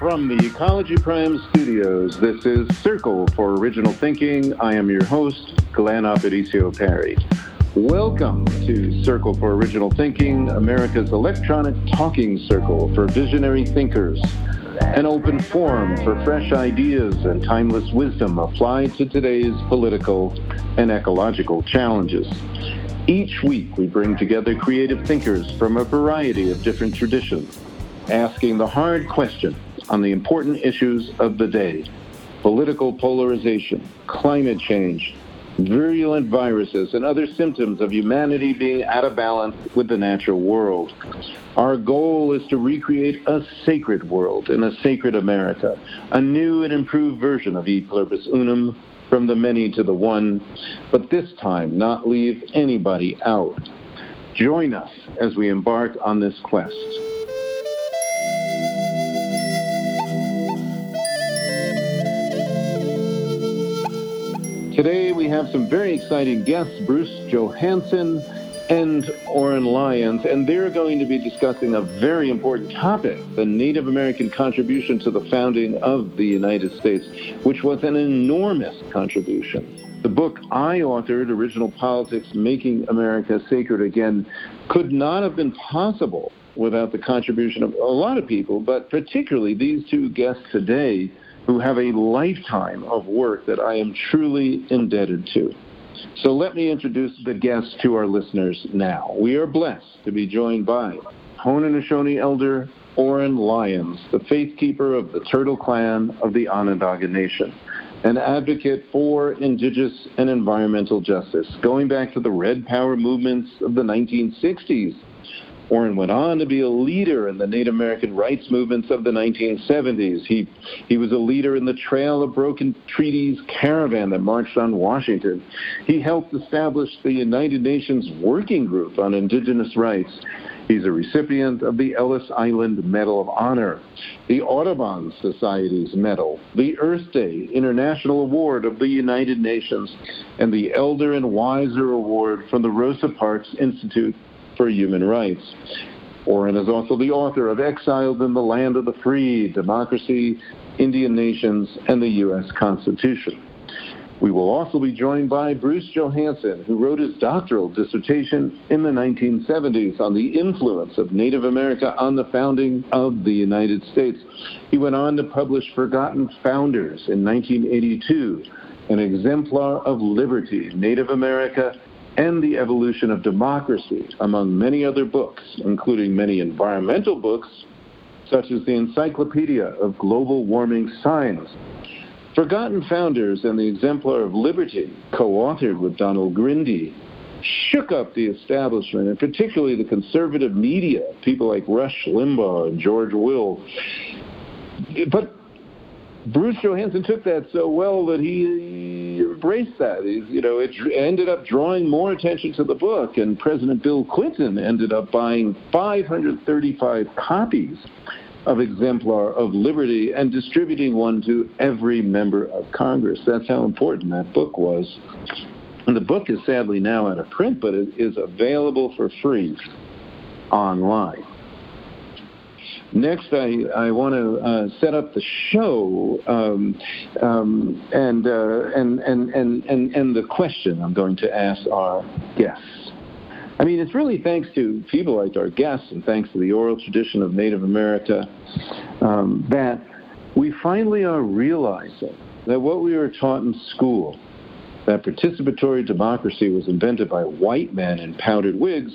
From the Ecology Prime studios, this is Circle for Original Thinking. I am your host, Glenn Aparicio Perry. Welcome to Circle for Original Thinking, America's electronic talking circle for visionary thinkers. An open forum for fresh ideas and timeless wisdom applied to today's political and ecological challenges. Each week, we bring together creative thinkers from a variety of different traditions, asking the hard questions on the important issues of the day political polarization, climate change, virulent viruses, and other symptoms of humanity being out of balance with the natural world. Our goal is to recreate a sacred world in a sacred America, a new and improved version of E Pluribus Unum, from the many to the one, but this time not leave anybody out. Join us as we embark on this quest. Today we have some very exciting guests, Bruce Johansen and Oren Lyons, and they're going to be discussing a very important topic, the Native American contribution to the founding of the United States, which was an enormous contribution. The book I authored, Original Politics, Making America Sacred Again, could not have been possible without the contribution of a lot of people, but particularly these two guests today who have a lifetime of work that I am truly indebted to. So let me introduce the guests to our listeners now. We are blessed to be joined by Haudenosaunee elder Oren Lyons, the faith keeper of the Turtle Clan of the Onondaga Nation, an advocate for indigenous and environmental justice, going back to the Red Power movements of the 1960s Oren went on to be a leader in the Native American rights movements of the 1970s. He, he was a leader in the Trail of Broken Treaties caravan that marched on Washington. He helped establish the United Nations Working Group on Indigenous Rights. He's a recipient of the Ellis Island Medal of Honor, the Audubon Society's Medal, the Earth Day International Award of the United Nations, and the Elder and Wiser Award from the Rosa Parks Institute for Human Rights. Oren is also the author of Exiled in the Land of the Free, Democracy, Indian Nations, and the U.S. Constitution. We will also be joined by Bruce Johansen, who wrote his doctoral dissertation in the 1970s on the influence of Native America on the founding of the United States. He went on to publish Forgotten Founders in 1982, an exemplar of liberty, Native America and the evolution of democracy, among many other books, including many environmental books, such as the Encyclopedia of Global Warming Science. Forgotten Founders and the Exemplar of Liberty, co-authored with Donald Grinde, shook up the establishment, and particularly the conservative media, people like Rush Limbaugh and George Will. But Bruce Johansen took that so well that he embraced that. You know, it ended up drawing more attention to the book, and President Bill Clinton ended up buying 535 copies of Exemplar of Liberty and distributing one to every member of Congress. That's how important that book was. And the book is sadly now out of print, but it is available for free online. Next, I, I want to uh, set up the show um, um, and, uh, and, and, and, and, and the question I'm going to ask our guests. I mean, it's really thanks to people like our guests and thanks to the oral tradition of Native America um, that we finally are realizing that what we were taught in school, that participatory democracy was invented by white men in powdered wigs,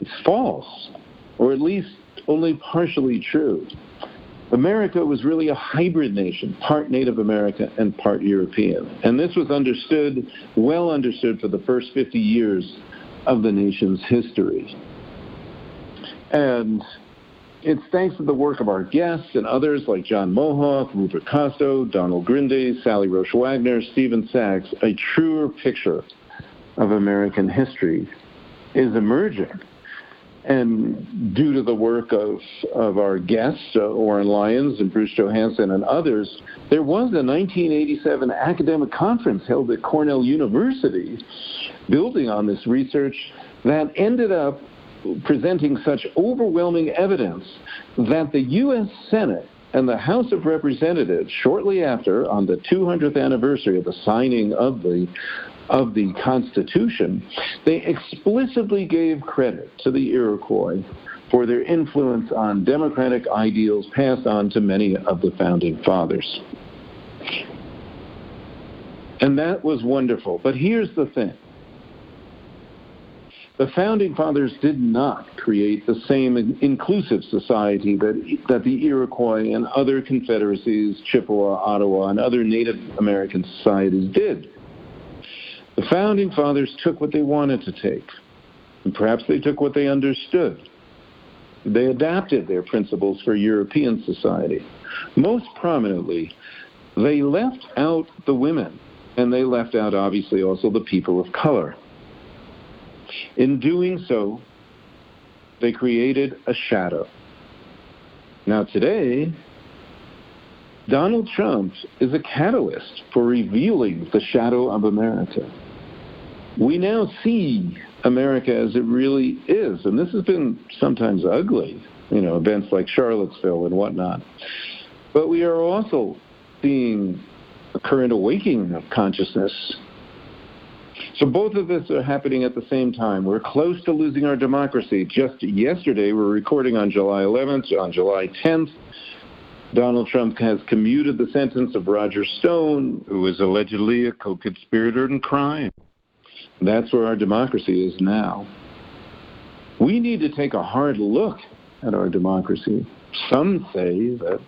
is false, or at least only partially true. America was really a hybrid nation, part Native America and part European. And this was understood, well understood, for the first 50 years of the nation's history. And it's thanks to the work of our guests and others like John Mohawk, Rupert Costo, Donald Grinde, Sally Roesch Wagner, Stephen Sachs, a truer picture of American history is emerging. And due to the work of, of our guests, uh, Lyons and Bruce Johansen and others, there was a 1987 academic conference held at Cornell University building on this research that ended up presenting such overwhelming evidence that the U.S. Senate And the House of Representatives, shortly after, on the 200th anniversary of the signing of the of the Constitution, they explicitly gave credit to the Iroquois for their influence on democratic ideals passed on to many of the founding fathers. And that was wonderful. But here's the thing the founding fathers did not create the same inclusive society that, that the Iroquois and other confederacies, Chippewa, Ottawa, and other Native American societies did. The founding fathers took what they wanted to take, and perhaps they took what they understood. They adapted their principles for European society. Most prominently, they left out the women, and they left out, obviously, also the people of color. In doing so, they created a shadow. Now, today, Donald Trump is a catalyst for revealing the shadow of America. We now see America as it really is, and this has been sometimes ugly, you know, events like Charlottesville and whatnot. But we are also seeing a current awakening of consciousness so both of this are happening at the same time. We're close to losing our democracy. Just yesterday, we're recording on July 11th, on July 10th. Donald Trump has commuted the sentence of Roger Stone, who is allegedly a co-conspirator in crime. That's where our democracy is now. We need to take a hard look at our democracy. Some say that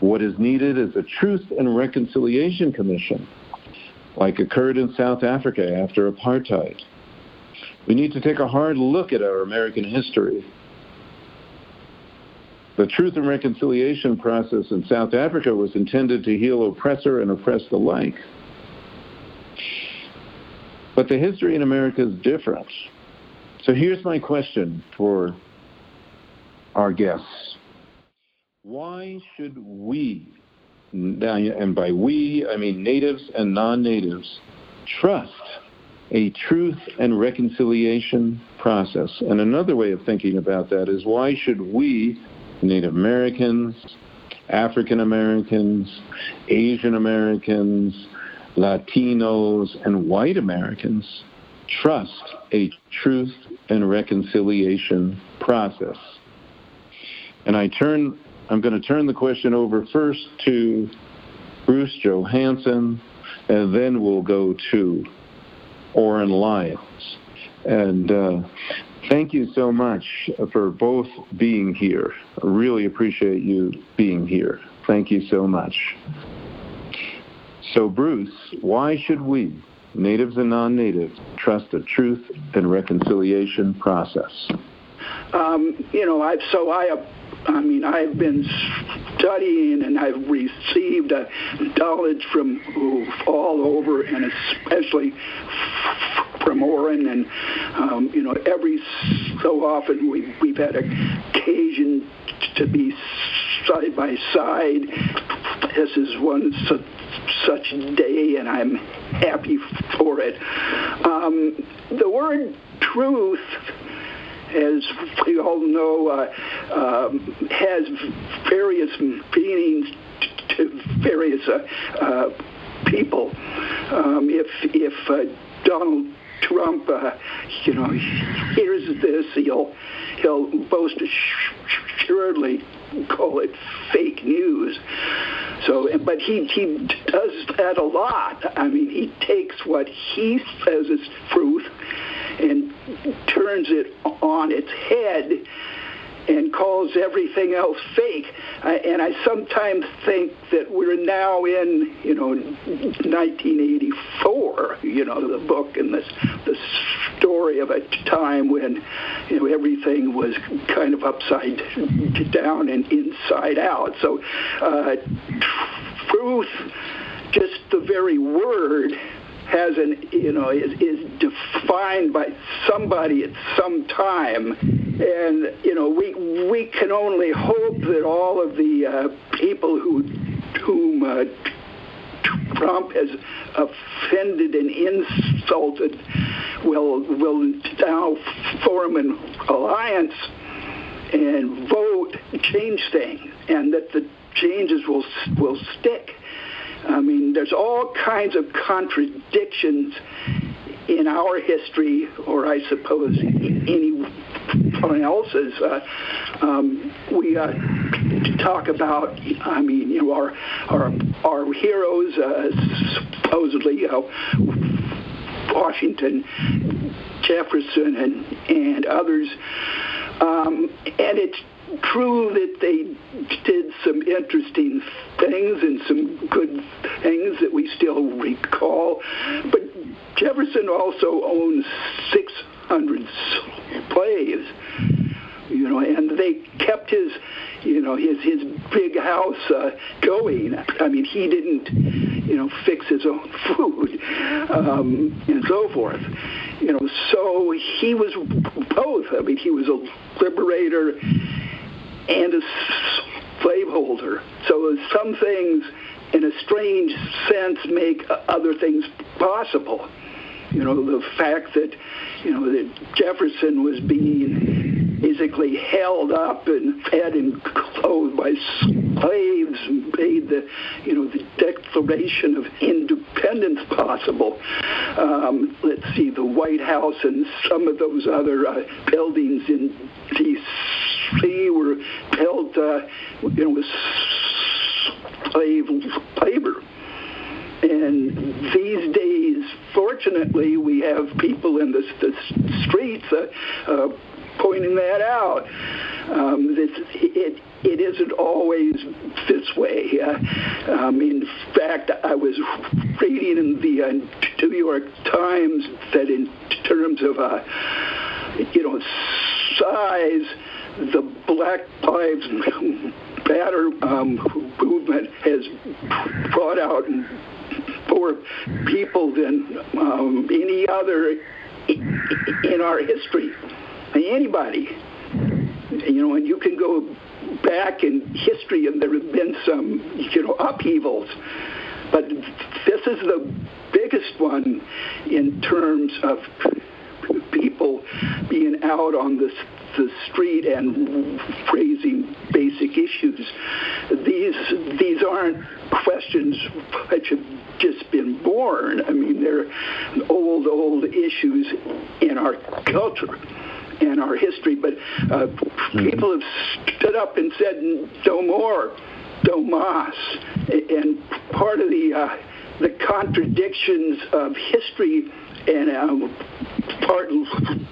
what is needed is a Truth and Reconciliation Commission like occurred in South Africa after apartheid. We need to take a hard look at our American history. The Truth and Reconciliation process in South Africa was intended to heal oppressor and oppressed alike. But the history in America is different. So here's my question for our guests. Why should we and by we, I mean natives and non natives, trust a truth and reconciliation process. And another way of thinking about that is why should we, Native Americans, African Americans, Asian Americans, Latinos, and white Americans trust a truth and reconciliation process? And I turn I'm going to turn the question over first to Bruce Johansen, and then we'll go to Oren Lyons. And uh, thank you so much for both being here. I really appreciate you being here. Thank you so much. So, Bruce, why should we, natives and non natives, trust the truth and reconciliation process? Um, you know, I've so I have. I mean, I've been studying and I've received knowledge from all over, and especially from Oren. And um, you know, every so often we, we've had occasion to be side by side. This is one such, such day, and I'm happy for it. Um, the word truth as we all know, uh, um, has various meanings to various uh, uh, people. Um, if if uh, Donald Trump, uh, you know, hears this, he'll he'll most assuredly call it fake news. So, but he he does that a lot. I mean, he takes what he says is truth and turns it on its head and calls everything else fake. And I sometimes think that we're now in, you know, 1984. You know, the book and this the story of a time when, you know, everything was kind of upside down and inside out. So, uh, truth, just the very word has an you know is, is defined by somebody at some time and you know we we can only hope that all of the uh, people who whom uh, Trump has offended and insulted will will now form an alliance and vote change things, and that the changes will will stick. I mean, there's all kinds of contradictions in our history, or I suppose anyone else's. Uh, um, we uh, talk about, I mean, you know, our our our heroes, uh, supposedly, uh, Washington, Jefferson, and and others, um, and it's true that they did some interesting things and some good things that we still recall, but Jefferson also owns 600 slaves, you know, and they kept his, you know, his his big house uh, going. I mean, he didn't, you know, fix his own food um, and so forth. You know, so he was both. I mean, he was a liberator and a slaveholder. So some things, in a strange sense, make other things possible. You know, the fact that, you know, that Jefferson was being basically held up and fed and clothed by slaves and made the, you know, the Declaration of Independence possible. Um, let's see, the White House and some of those other uh, buildings in D.C. were built, uh, you know, with slave labor. And these days, fortunately, we have people in the, the streets uh, uh, pointing that out. Um, this, it, it isn't always this way. Uh, um, in fact, I was reading in the uh, New York Times that in terms of, uh, you know, size, the Black Lives Matter um, movement has brought out more people than um, any other in our history. Anybody. You know, and you can go back in history and there have been some, you know, upheavals. But this is the biggest one in terms of people being out on the, the street and raising basic issues. These these aren't questions which have just been born. I mean, they're old, old issues in our culture and our history. But uh, people have stood up and said, no more, no mas. And part of the, uh, the contradictions of history and um, Martin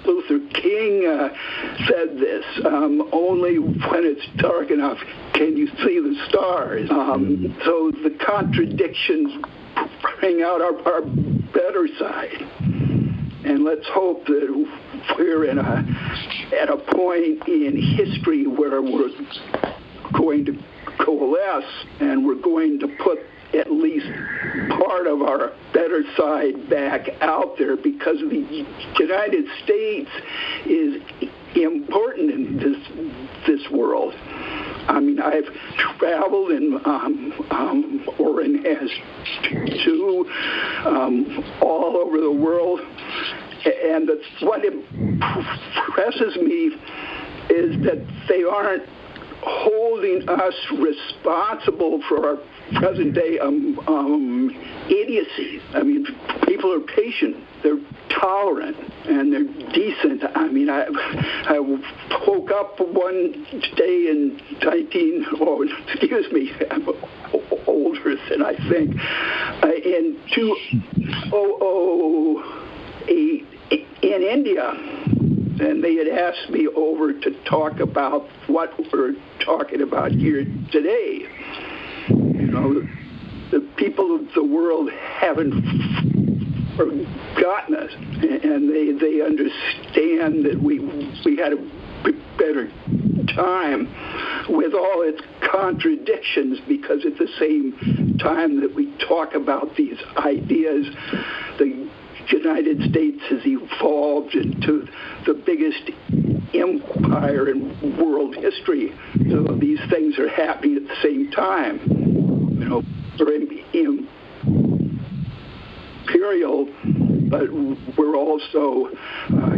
Luther King uh, said this, um, only when it's dark enough can you see the stars. Um, so the contradictions bring out our, our better side. And let's hope that we're in a, at a point in history where we're going to coalesce and we're going to put at least part of our better side back out there because the United States is important in this this world. I mean, I've traveled, and um, um, Oren has too, um, all over the world. And what impresses me is that they aren't holding us responsible for our present day um, um, idiocy. I mean, people are patient, they're tolerant, and they're decent. I mean, I, I woke up one day in 19, oh, excuse me, I'm older than I think, uh, in 2008 in India and they had asked me over to talk about what we're talking about here today. You know, the people of the world haven't forgotten us, and they they understand that we we had a better time with all its contradictions because at the same time that we talk about these ideas, the United States has evolved into the biggest empire in world history. So these things are happening at the same time. You know, imperial, but we're also uh,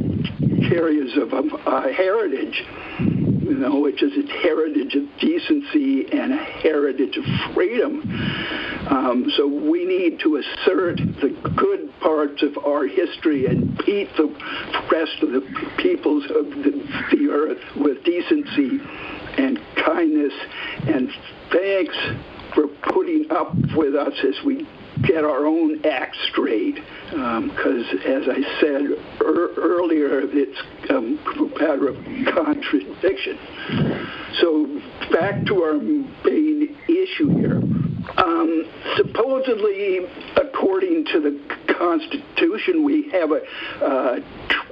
carriers of a, a heritage. You you know, which is a heritage of decency and a heritage of freedom. Um, so we need to assert the good parts of our history and beat the rest of the peoples of the, the earth with decency and kindness. And thanks for putting up with us as we get our own act straight. Because, um, as I said er- earlier, it's um, a matter of contradiction. So, back to our main issue here. Um, supposedly, according to the Constitution, we have a uh,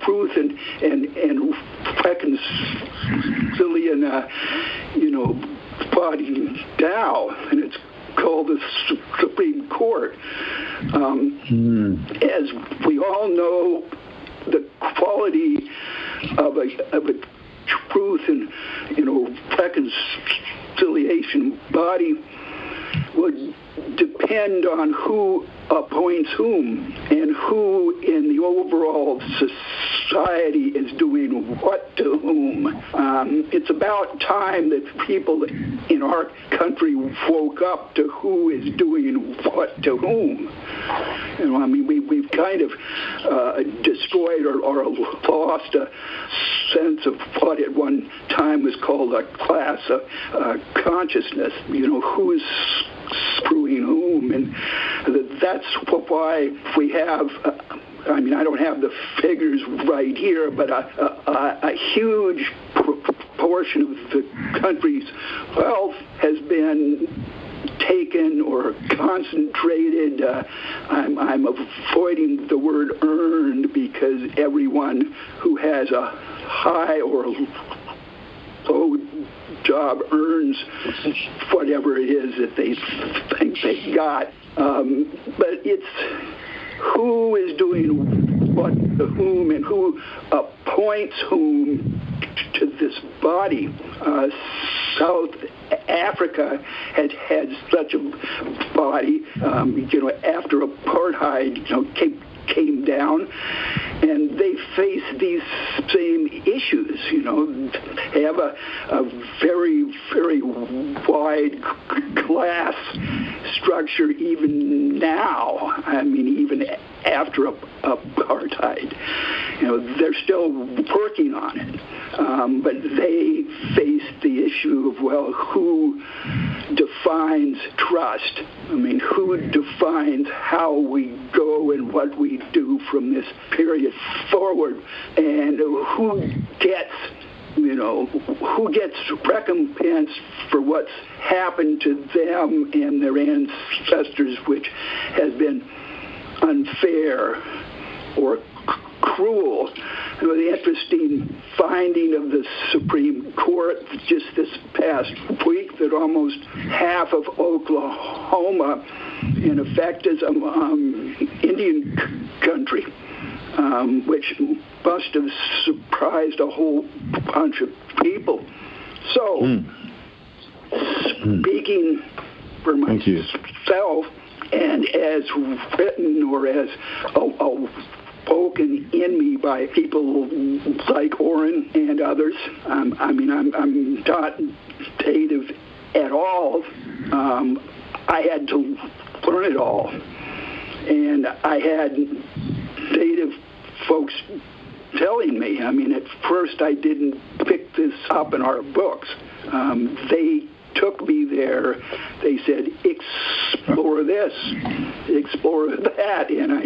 truth and and and reconciliation, uh, you know, body Tao, and it's called the Supreme Court. Um, mm. As we all know, the quality of a, of a truth and you know reconciliation body would depend on who appoints whom and who in the overall society is doing what to whom. Um, it's about time that people in our country woke up to who is doing what to whom. You know, I mean, we, we've kind of uh, destroyed or, or lost a sense of what at one time was called a class of uh, consciousness. You know, who's screwing whom, and that's why we have. Uh, I mean, I don't have the figures right here, but a, a, a huge proportion of the country's wealth has been taken or concentrated. Uh, I'm, I'm, avoiding the word earned because everyone who has a high or low job earns whatever it is that they think they got. Um, but it's who is doing what to whom and who appoints whom to this body. Uh, South Africa had had such a body, um, you know, after apartheid, you know, came came down, and they face these same issues. You know, have a, a very, very wide class structure even now. I mean, even after apartheid, you know, they're still working on it. Um, but they face the issue of well, who defines trust? I mean, who defines how we go and what we do from this period forward, and who gets you know, who gets recompense for what's happened to them and their ancestors, which has been unfair or cruel. Was the interesting finding of the Supreme Court just this past week that almost half of Oklahoma, in effect, is um, um, Indian c- country, um, which must have surprised a whole bunch of people. So, mm. speaking for myself, and as written or as a, a spoken in me by people like Oren and others. Um, I mean, I'm, I'm not native at all. Um, I had to learn it all. And I had native folks telling me. I mean, at first I didn't pick this up in our books. Um, they took me there. They said, explore this, explore that. And I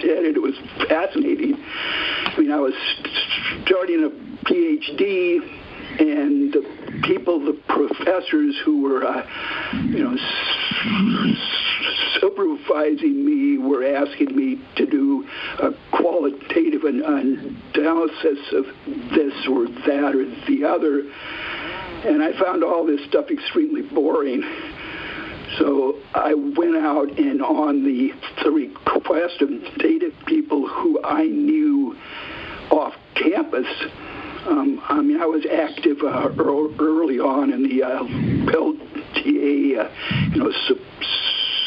did it. It was fascinating. I mean, I was starting a PhD, and the people, the professors who were, uh, you know, supervising me were asking me to do a qualitative analysis of this or that or the other. And I found all this stuff extremely boring. So I went out and on the, the request of native people who I knew off campus, um, I mean, I was active uh, early on in the uh, LTA, uh, you know, su-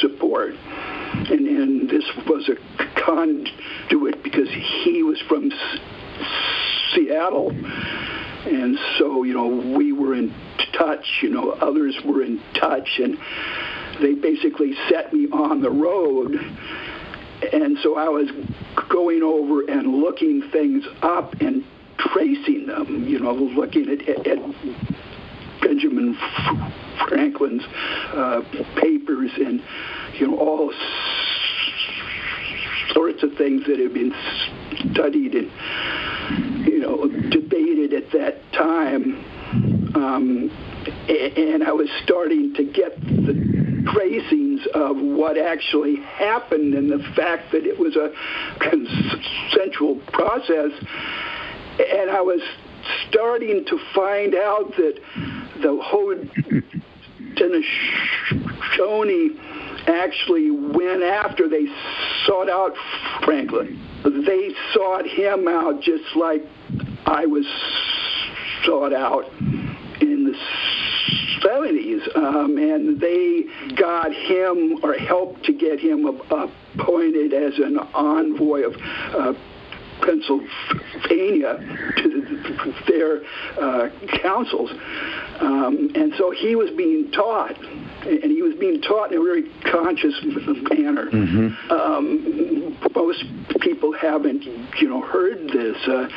support. And, and this was a conduit because he was from S- Seattle and so you know we were in touch. You know, others were in touch, and they basically set me on the road. And so I was going over and looking things up and tracing them. You know, looking at, at Benjamin Franklin's uh, papers and you know all sorts of things that have been studied and you know debated at that time. Um, and I was starting to get the tracings of what actually happened and the fact that it was a consensual process. And I was starting to find out that the Haudenosaunee actually went after they sought out Franklin. They sought him out just like I was sought out in the 70s, um, and they got him or helped to get him appointed as an envoy of uh, Pennsylvania to their uh, councils. Um, and so he was being taught, and he was being taught in a very conscious manner. Mm-hmm. Um, most people haven't, you know, heard this. Uh,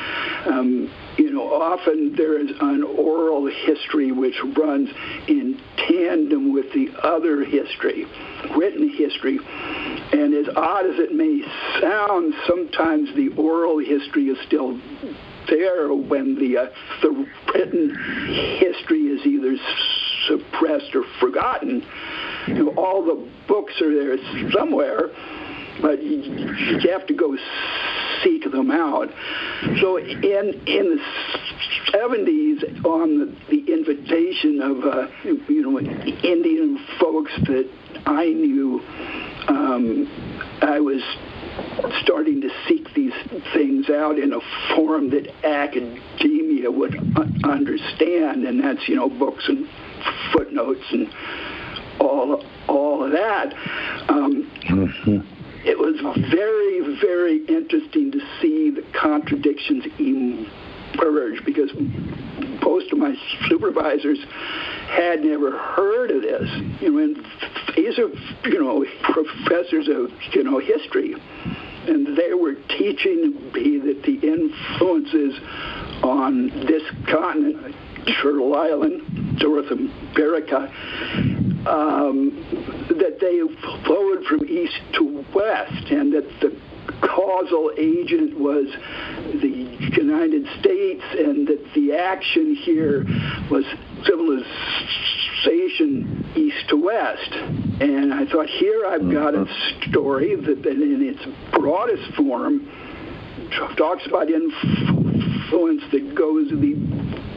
um, you know, often there is an oral history which runs in tandem with the other history, written history. And as odd as it may sound, sometimes the oral history is still there when the uh, the written history is either suppressed or forgotten. You know, all the books are there somewhere, but you, you have to go seek them out. So in in the 70s, on the, the invitation of uh, you know Indian folks that I knew, um, I was starting to seek these things out in a form that academia would understand, and that's you know books and footnotes and all all of that. Um, mm-hmm. It was very very interesting to see the contradictions emerge because most of my supervisors had never heard of this. You know, and these are you know professors of you know history, and they were teaching me that the influences on this continent, Turtle Island, North America, um, that they flowed from east to west, and that the causal agent was the United States, and that the action here was civilization east to west. And I thought, here I've got a mm-hmm. story that, in its broadest form, talks about influence that goes the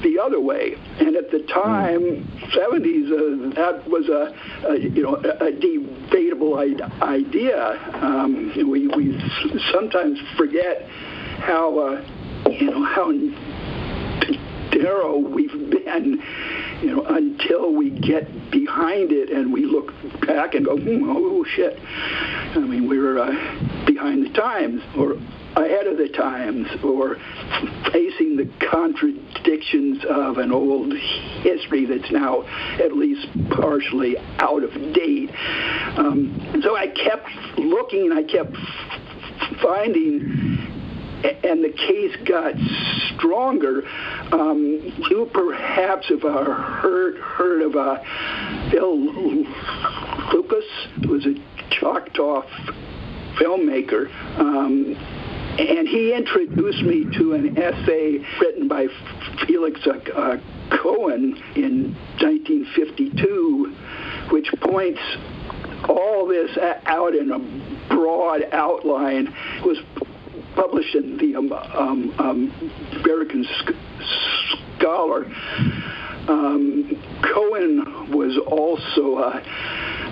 the other way. And at the time, 70s, uh, that was a, a, you know a debatable idea. Um, we we sometimes forget how uh, you know how narrow we've been, you know, until we get behind it and we look back and go, hmm, oh shit. I mean, we're uh, behind the times, or ahead of the times or facing the contradictions of an old history that's now at least partially out of date. Um, so I kept looking, and I kept finding and the case got stronger. Um, you perhaps have heard heard of uh, Phil Lucas, who was a Choctaw filmmaker. Um, and he introduced me to an essay written by Felix uh, Cohen in 1952, which points all this out in a broad outline. It was published in the um, um, um American Scholar. Um, Cohen was also uh,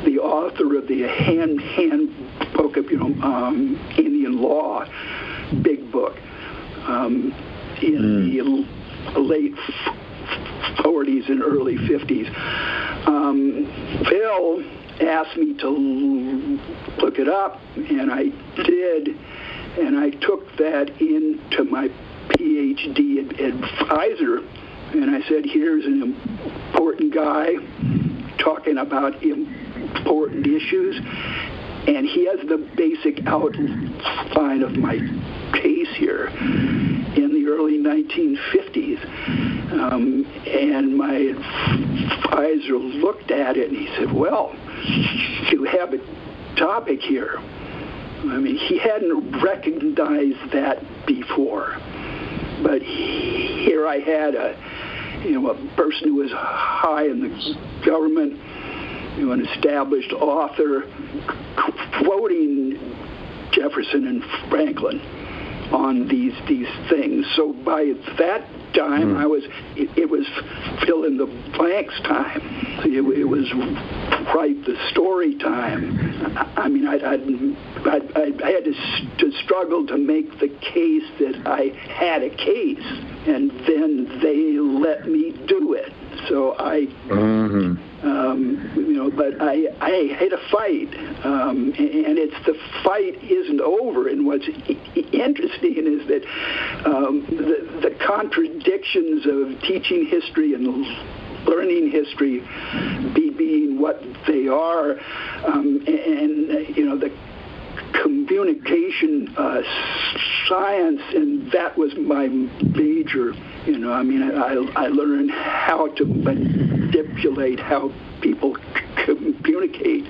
the author of the hand handbook of you know um, Indian law, big book um, in mm. the late 40s and early 50s. Um, Phil asked me to look it up, and I did, and I took that into my PhD advisor And I said, here's an important guy talking about important issues, and he has the basic outline of my case here in the early 1950s. Um, and my advisor looked at it and he said, well, you have a topic here. I mean, he hadn't recognized that before. But here I had a, you know, a person who was high in the government, you know, an established author, quoting Jefferson and Franklin on these these things. So by that time, mm. I was it, it, was fill in the blanks time. It, it was write the story time. I, I mean, I, I, I, I had to, to struggle to make the case that I had a case, and then they let me do it. So I. Mm-hmm um, you know, but I, I had a fight, um, and it's the fight isn't over. And what's interesting is that um, the, the contradictions of teaching history and learning history be being what they are, um, and you know the communication uh, science, and that was my major. You know, I mean, I, I learned how to manipulate how people communicate.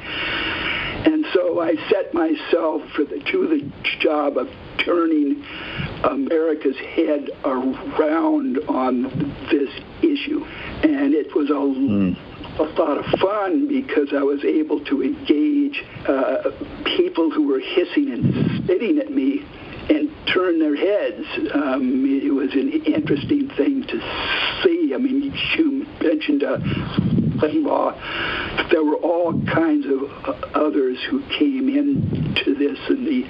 And so I set myself for the, to the job of turning America's head around on this issue. And it was a mm a lot of fun because I was able to engage uh, people who were hissing and spitting at me and turn their heads. Um, it was an interesting thing to see. I mean, you mentioned uh, Limbaugh. There were all kinds of uh, others who came into this and the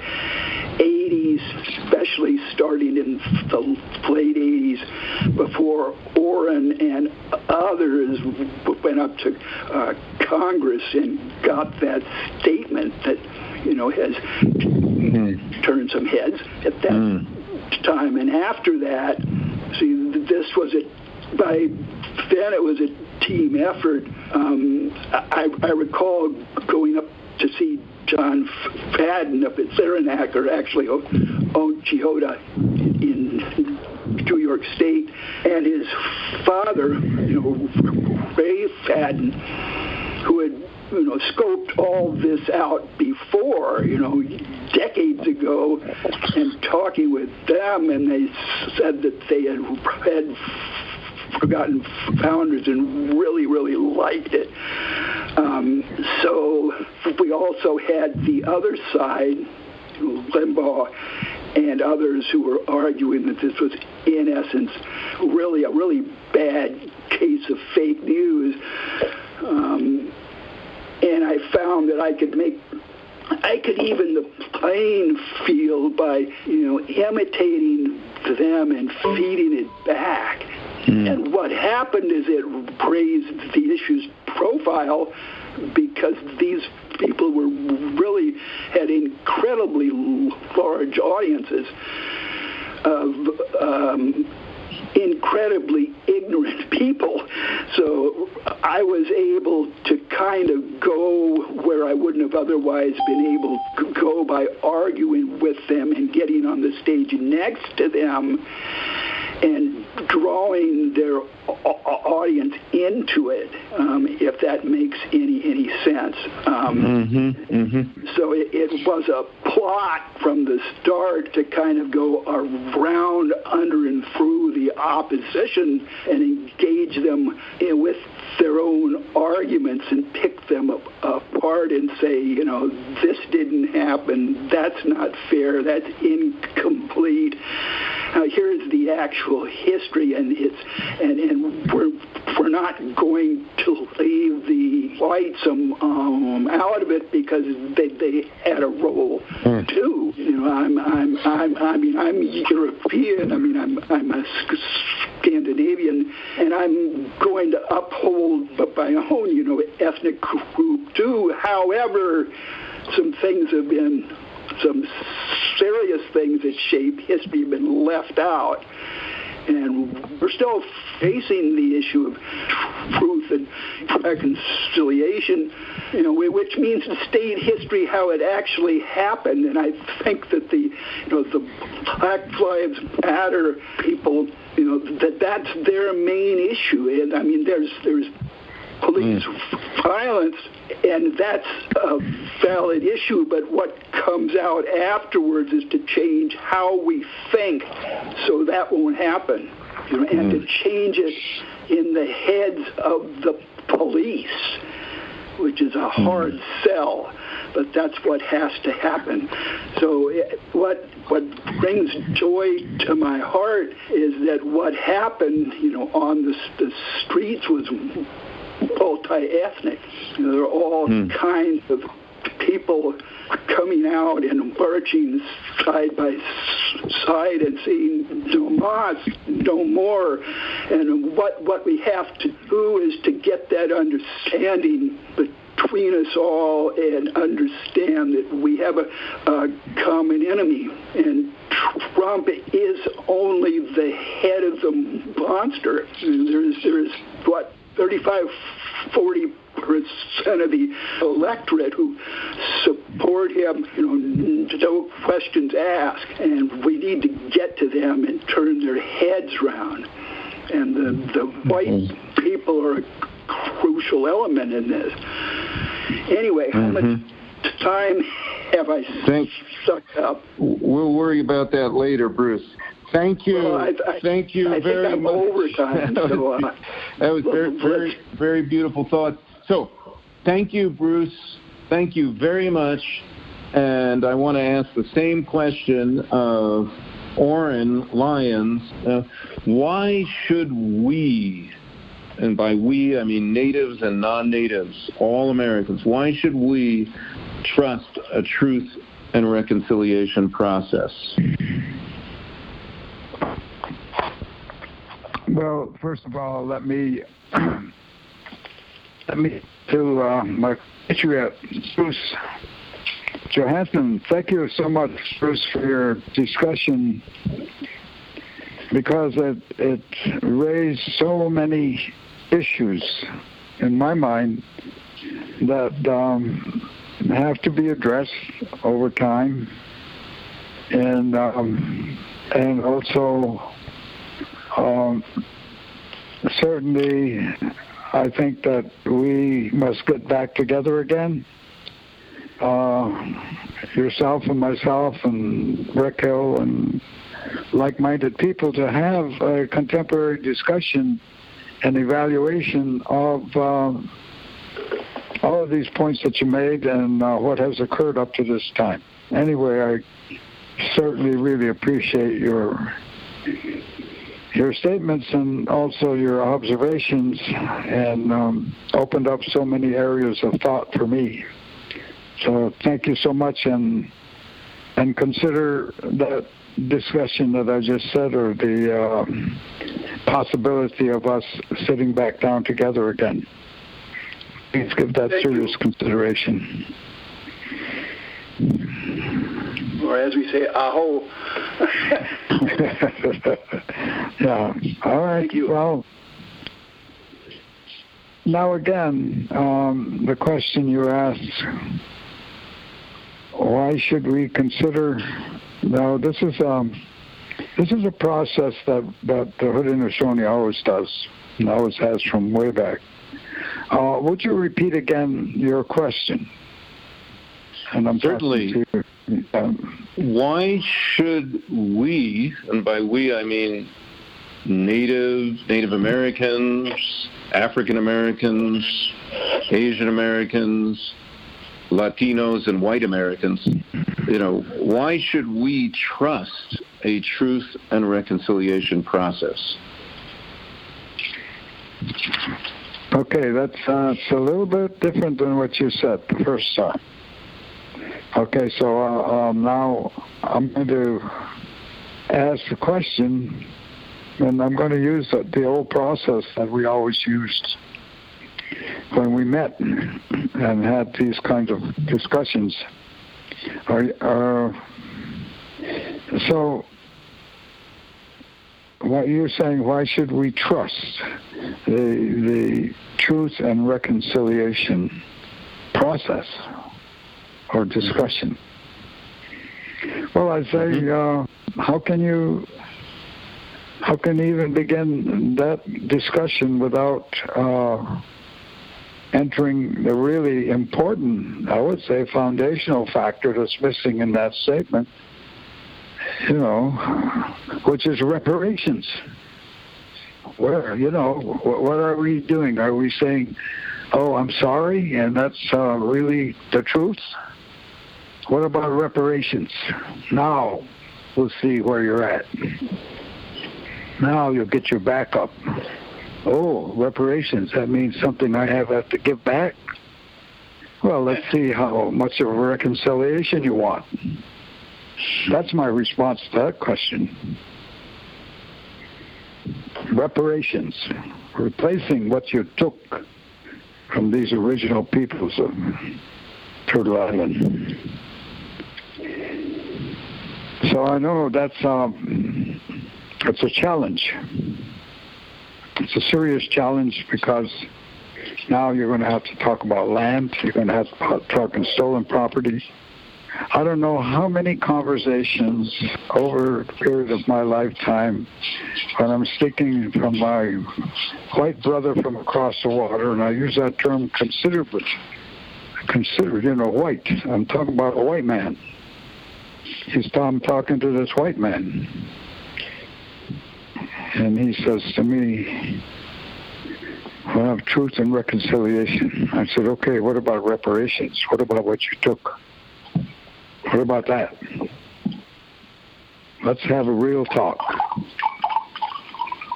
80s, especially starting in the late 80s, before Oren and others went up to uh, Congress and got that statement that you know has mm. turned some heads at that mm. time. And after that, see, this was it. By then, it was a team effort. Um, I, I recall going up to see John Fadden up at Saranac, or actually Onchiota in New York State, and his father, you know, Ray Fadden, who had you know scoped all this out before, you know, decades ago, and talking with them, and they said that they had had forgotten founders and really, really liked it. Um, so we also had the other side, Limbaugh and others who were arguing that this was, in essence, really a really bad case of fake news. Um, and I found that I could make I could even the playing field by you know imitating them and feeding it back. Mm. And what happened is it raised the issue's profile because these people were really had incredibly large audiences of um, incredibly ignorant people. So I was able to kind of go where I wouldn't have otherwise been able to go by arguing with them and getting on the stage next to them and drawing their audience into it, um, if that makes any any sense. Um, mm-hmm, mm-hmm. So it, it, was a plot from the start to kind of go around, under, and through the opposition and engage them in, with their own arguments and pick them apart and say, you know, this didn't happen, that's not fair, that's incomplete. Now here's the actual history, and it's and and we're we're not going to leave the whites um, um, out of it because they they had a role mm. too. You know, I'm I'm I'm I mean I'm European. I mean I'm I'm a Scandinavian, and I'm going to uphold my own you know ethnic group too. However, some things have been some serious things that shape history have been left out. And we're still facing the issue of truth and reconciliation, you know, which means to state history how it actually happened. And I think that the, you know, the Black Lives Matter people, you know, that that's their main issue. And I mean, there's there's police mm. violence, and that's a valid issue. But what comes out afterwards is to change how we think, so that won't happen, you know, and mm. to change it in the heads of the police, which is a mm. hard mm. sell. But that's what has to happen. So it, what what brings joy to my heart is that what happened, you know, on the, the streets was multi-ethnic. There are all hmm. kinds of people coming out and marching side by side and saying no mas, no more. And what what we have to do is to get that understanding between us all and understand that we have a, a common enemy. And Trump is only the head of the monster. There's there's what 35, 40 percent of the electorate who support him, you know, no questions asked. And we need to get to them and turn their heads around. And the, the white mm-hmm. people are a crucial element in this. Anyway, how mm-hmm. much time have I Thanks. sucked up? We'll worry about that later, Bruce. Thank you. Well, I, I, Thank you I very much. Overtime, that, was, so, uh, that was very, very, very beautiful thought. So, thank you, Bruce. Thank you very much. And I want to ask the same question of Oren Lyons. Uh, why should we, and by we I mean natives and non natives, all Americans, why should we trust a truth and reconciliation process? Well, first of all, let me let me to uh, my compatriot Bruce Johansen. Thank you so much, Bruce, for your discussion because it it raised so many issues in my mind that um, have to be addressed over time, and um, and also um, certainly, I think that we must get back together again. Uh, yourself and myself and Rick Hill and like-minded people to have a contemporary discussion and evaluation of uh, all of these points that you made and uh, what has occurred up to this time. Anyway, I certainly really appreciate your your statements and also your observations and um, opened up so many areas of thought for me. So thank you so much and and consider that discussion that I just said or the um, possibility of us sitting back down together again. Please give that thank serious you. consideration or as we say, aho. yeah. All right. Thank you. Well, now again, um, the question you asked, why should we consider? Now, this is um, this is a process that that the Haudenosaunee always does and always has from way back. Uh, would you repeat again your question? And I'm certainly. Um, why should we, and by we I mean Native, Native Americans, African Americans, Asian Americans, Latinos, and white Americans, you know, why should we trust a truth and reconciliation process? Okay, that's uh, it's a little bit different than what you said the first time. Okay, so uh, um, now I'm going to ask the question, and I'm going to use the, the old process that we always used when we met and had these kinds of discussions. Uh, so what you're saying, why should we trust the the truth and reconciliation process or discussion? Well, I say, mm-hmm. uh, how can you how can you even begin that discussion without uh, entering the really important, I would say, foundational factor that's missing in that statement, you know, which is reparations. Where, you know, what are we doing? Are we saying, oh, I'm sorry, and that's uh, really the truth? What about reparations? Now we'll see where you're at. Now you'll get your back up. Oh, reparations, that means something I have have to give back? Well, let's see how much of a reconciliation you want. That's my response to that question. Reparations, replacing what you took from these original peoples of Turtle Island. So I know that's um, that's a challenge. It's a serious challenge because now you're going to have to talk about land. You're going to have to talk about stolen property. I don't know how many conversations over the period of my lifetime when I'm speaking from my white brother from across the water, and I use that term considerably, considered, you know, white. I'm talking about a white man. He's I'm talking to this white man and he says to me, "Well, have truth and reconciliation." I said, "Okay, what about reparations? What about what you took? What about that? Let's have a real talk,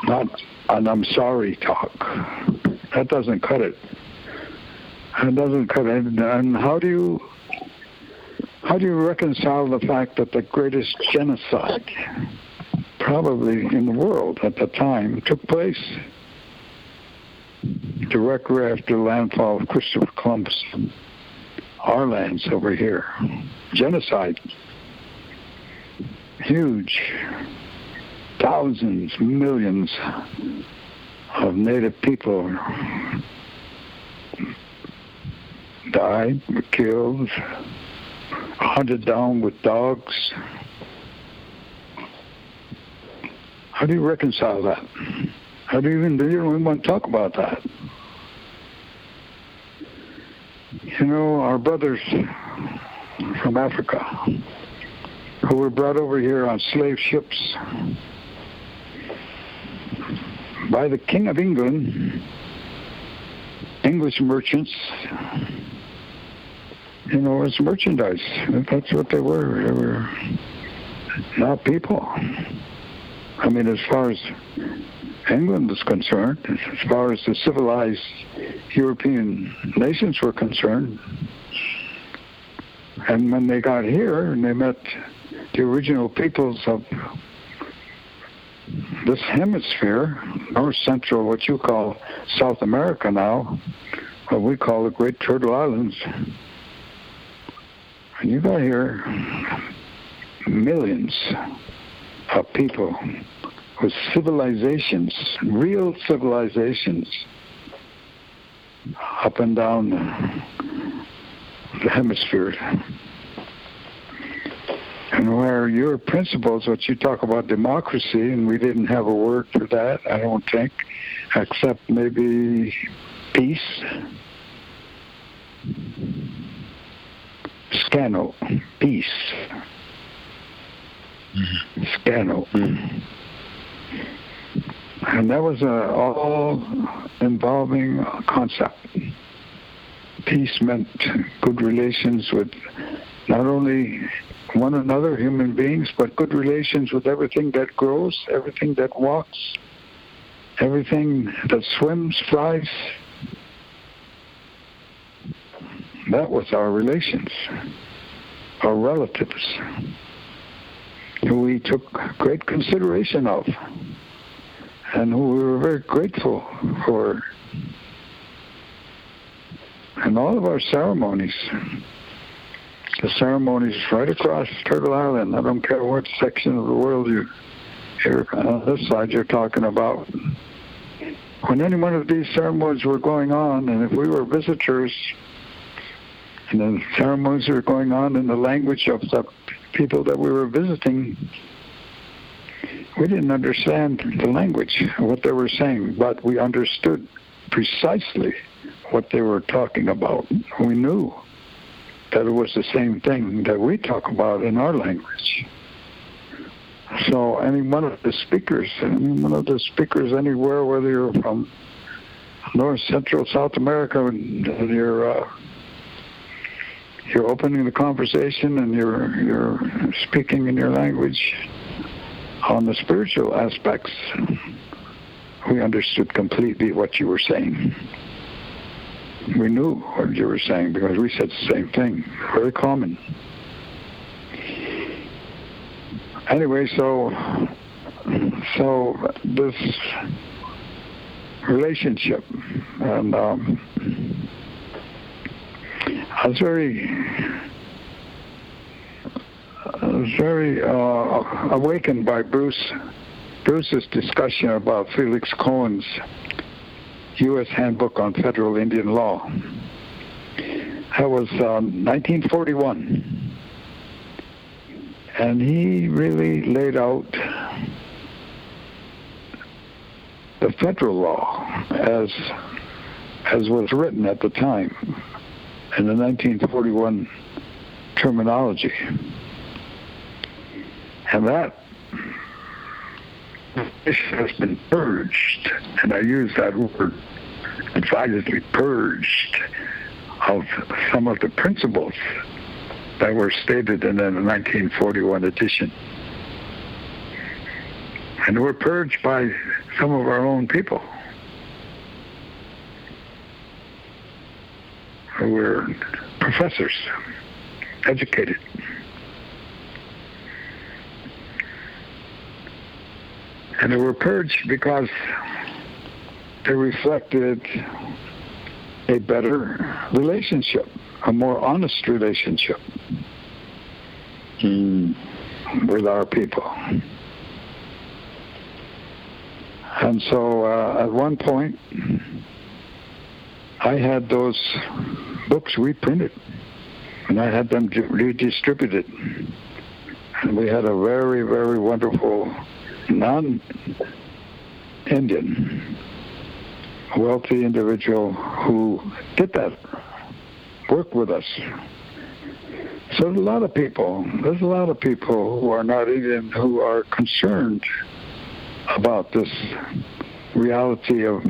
not an I'm sorry talk. That doesn't cut it. That doesn't cut it. And how do you how do you reconcile the fact that the greatest genocide probably in the world at the time took place directly after landfall of Christopher Columbus. Our lands over here. Genocide. Huge. Thousands, millions of native people died, were killed, hunted down with dogs. How do you reconcile that? How do you even do you even want to talk about that? You know, our brothers from Africa who were brought over here on slave ships by the King of England, English merchants, you know, as merchandise. That's what they were. They were not people. I mean, as far as England is concerned, as far as the civilized European nations were concerned, and when they got here and they met the original peoples of this hemisphere, North Central, what you call South America now, what we call the Great Turtle Islands, and you got here millions of people with civilizations, real civilizations, up and down the hemisphere. And where your principles, what you talk about democracy, and we didn't have a word for that, I don't think, except maybe peace. Scano, peace mm-hmm. scandal. Mm. And that was a all involving concept. Peace meant good relations with not only one another, human beings, but good relations with everything that grows, everything that walks, everything that swims, flies. That was our relations, our relatives who we took great consideration of and who we were very grateful for. And all of our ceremonies, the ceremonies right across Turtle Island, I don't care what section of the world you, you're on this side, you're talking about when any one of these ceremonies were going on, and if we were visitors, and the ceremonies were going on in the language of the people that we were visiting, we didn't understand the language, what they were saying, but we understood precisely what they were talking about. We knew that it was the same thing that we talk about in our language. So any one of the speakers, any one of the speakers anywhere, whether you're from North, Central, South America, and you're uh, you're opening the conversation and you're you're speaking in your language on the spiritual aspects, we understood completely what you were saying. We knew what you were saying because we said the same thing. Very common. Anyway, so so this relationship and um, I was very I was very uh, awakened by Bruce Bruce's discussion about Felix Cohen's U.S. Handbook on Federal Indian Law. That was uh, 1941. And he really laid out the federal law as as was written at the time in the 1941 terminology. And that has been purged, and I use that word advisedly purged of some of the principles that were stated in the 1941 edition. And were purged by some of our own people who were professors, educated. And they were purged because they reflected a better relationship, a more honest relationship Mm. with our people. And so uh, at one point, I had those books reprinted and I had them redistributed. And we had a very, very wonderful non Indian wealthy individual who did that work with us. So there's a lot of people, there's a lot of people who are not Indian who are concerned about this reality of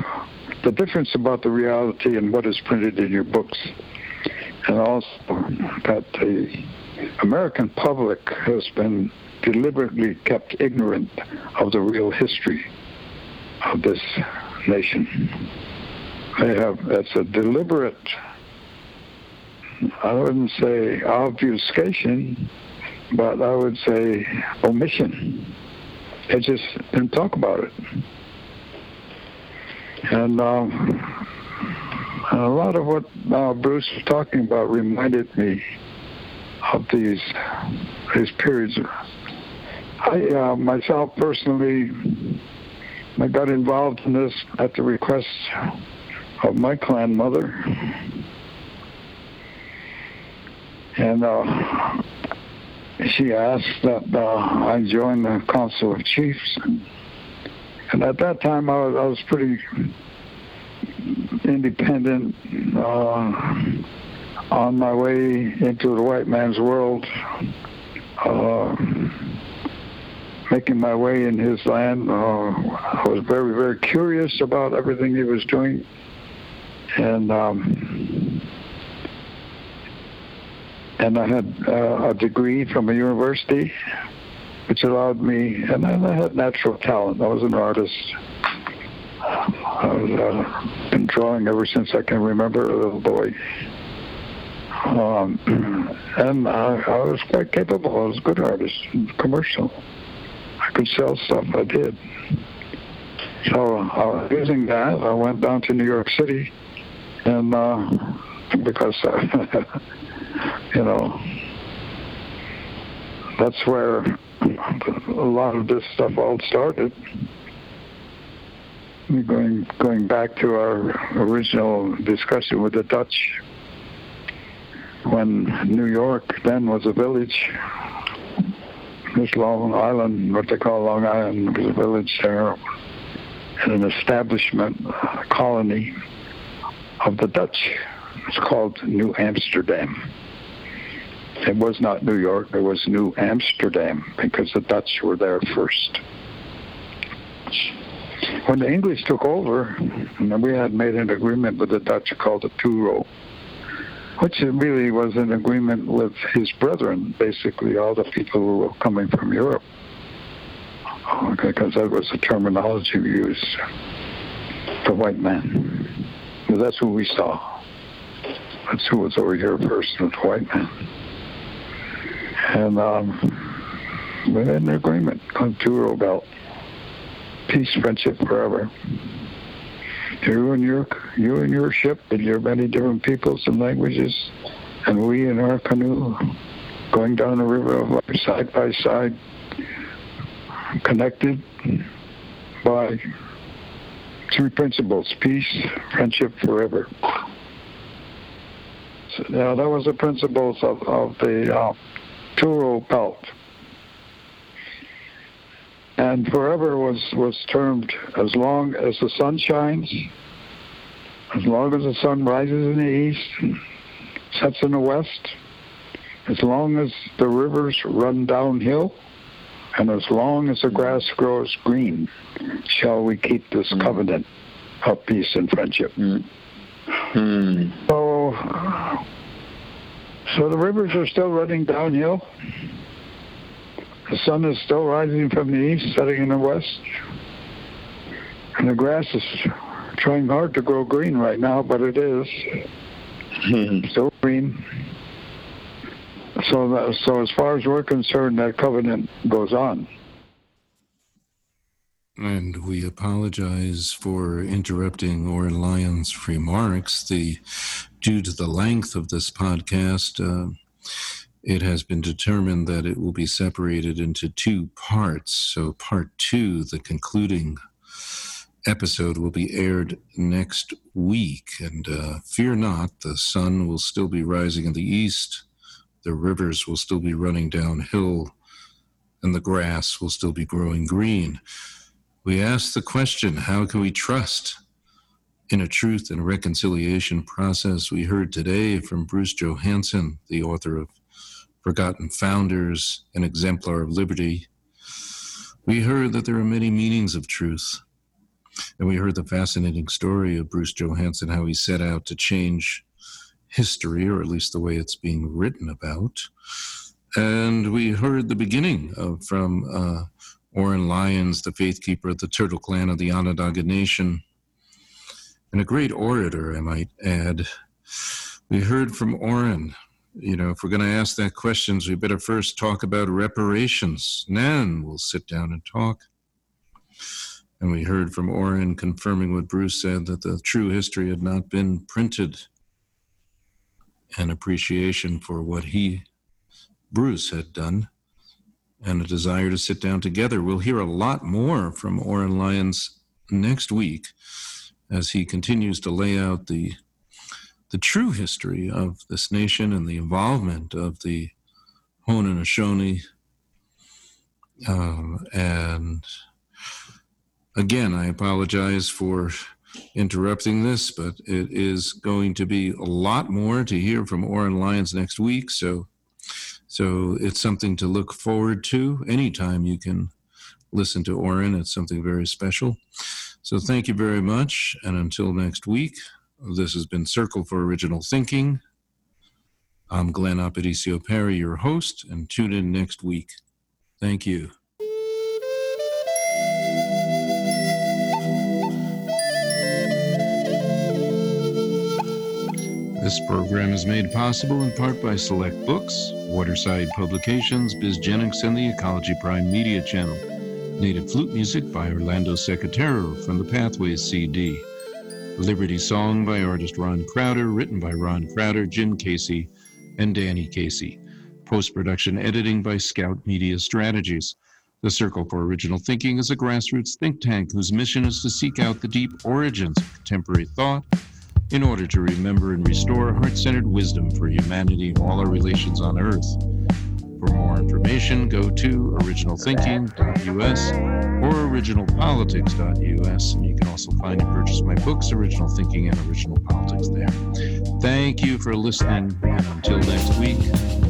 the difference about the reality and what is printed in your books. And also that the American public has been deliberately kept ignorant of the real history of this nation. They have, it's a deliberate, I wouldn't say obfuscation, but I would say omission. They just didn't talk about it. And, um, a lot of what uh, Bruce was talking about reminded me of these these periods. I uh, myself personally, I got involved in this at the request of my clan mother, and uh, she asked that uh, I join the Council of Chiefs. And at that time, I was, I was pretty independent, uh, on my way into the white man's world, uh, making my way in his land. Uh, I was very, very curious about everything he was doing. And um, and I had uh, a degree from a university, which allowed me, and I had natural talent. I was an artist. I was uh, been drawing ever since I can remember a little boy. Um, and I, I was quite capable. I was a good artist, commercial. I could sell stuff. I did. So uh, using that, I went down to New York City, and uh, because uh, you know that's where a lot of this stuff all started. Going going back to our original discussion with the Dutch, when New York then was a village, this Long Island, what they call Long Island, was a village there, and an establishment, a colony of the Dutch. It's called New Amsterdam. It was not New York, it was New Amsterdam because the Dutch were there first. When the English took over, we had made an agreement with the Dutch called the Two Row, which really was an agreement with his brethren, basically all the people who were coming from Europe, because that was the terminology we used, the white man. That's who we saw. That's who was over here first, the white man. And um, we had an agreement on Two Row Belt. Peace, friendship forever. You and your you and your ship and your many different peoples and languages, and we in our canoe, going down the river of life side by side, connected by three principles: peace, friendship, forever. So, yeah, that was the principles of, of the uh, Two Row belt. And forever was, was termed as long as the sun shines, as long as the sun rises in the east, sets in the west, as long as the rivers run downhill, and as long as the grass grows green, shall we keep this mm. covenant of peace and friendship. Mm. Mm. So so the rivers are still running downhill. The sun is still rising from the east, setting in the west. And the grass is trying hard to grow green right now, but it is hmm. still green. So, that, so as far as we're concerned, that covenant goes on. And we apologize for interrupting Oren Lyon's remarks. The due to the length of this podcast, uh, it has been determined that it will be separated into two parts. So, part two, the concluding episode, will be aired next week. And uh, fear not, the sun will still be rising in the east, the rivers will still be running downhill, and the grass will still be growing green we ask the question how can we trust in a truth and reconciliation process? We heard today from Bruce Johansen, the author of Forgotten Founders, an exemplar of liberty. We heard that there are many meanings of truth. And we heard the fascinating story of Bruce Johansen, how he set out to change history, or at least the way it's being written about. And we heard the beginning of, from uh, Oren Lyons, the faith keeper of the Turtle Clan of the Onondaga Nation, and a great orator, I might add. We heard from Oren. You know, if we're going to ask that questions, we better first talk about reparations. Then we'll sit down and talk. And we heard from Oren confirming what Bruce said that the true history had not been printed. An appreciation for what he, Bruce, had done and a desire to sit down together. We'll hear a lot more from Oren Lyons next week as he continues to lay out the the true history of this nation and the involvement of the Haudenosaunee. Um, and again, I apologize for interrupting this, but it is going to be a lot more to hear from Oren Lyons next week. So so it's something to look forward to anytime you can listen to Oren. It's something very special. So thank you very much. And until next week, this has been Circle for Original Thinking. I'm Glenn Aparicio Parry, your host, and tune in next week. Thank you. This program is made possible in part by Select Books, Waterside Publications, BizGenix, and the Ecology Prime Media Channel. Native flute music by Orlando Secatero from the Pathways CD. Liberty Song by artist Ron Crowder, written by Ron Crowder, Jim Casey, and Danny Casey. Post production editing by Scout Media Strategies. The Circle for Original Thinking is a grassroots think tank whose mission is to seek out the deep origins of contemporary thought in order to remember and restore heart centered wisdom for humanity and all our relations on Earth. For more information, go to originalthinking.us or originalpolitics.us, and you can also find and purchase my books, Original Thinking and Original Politics, there. Thank you for listening, and until next week.